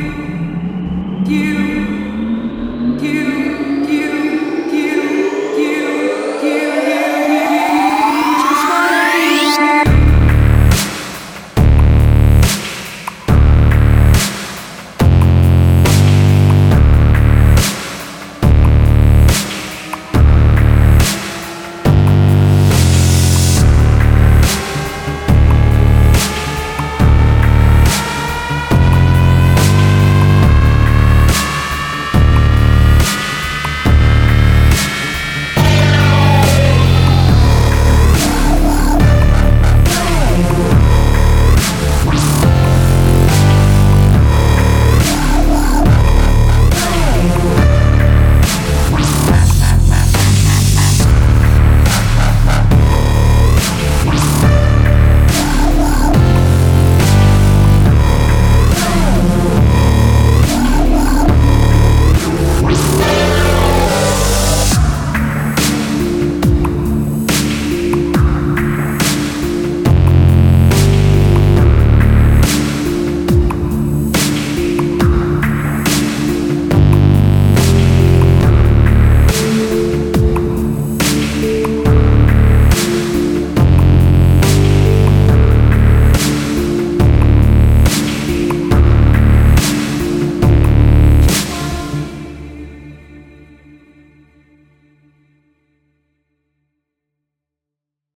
you.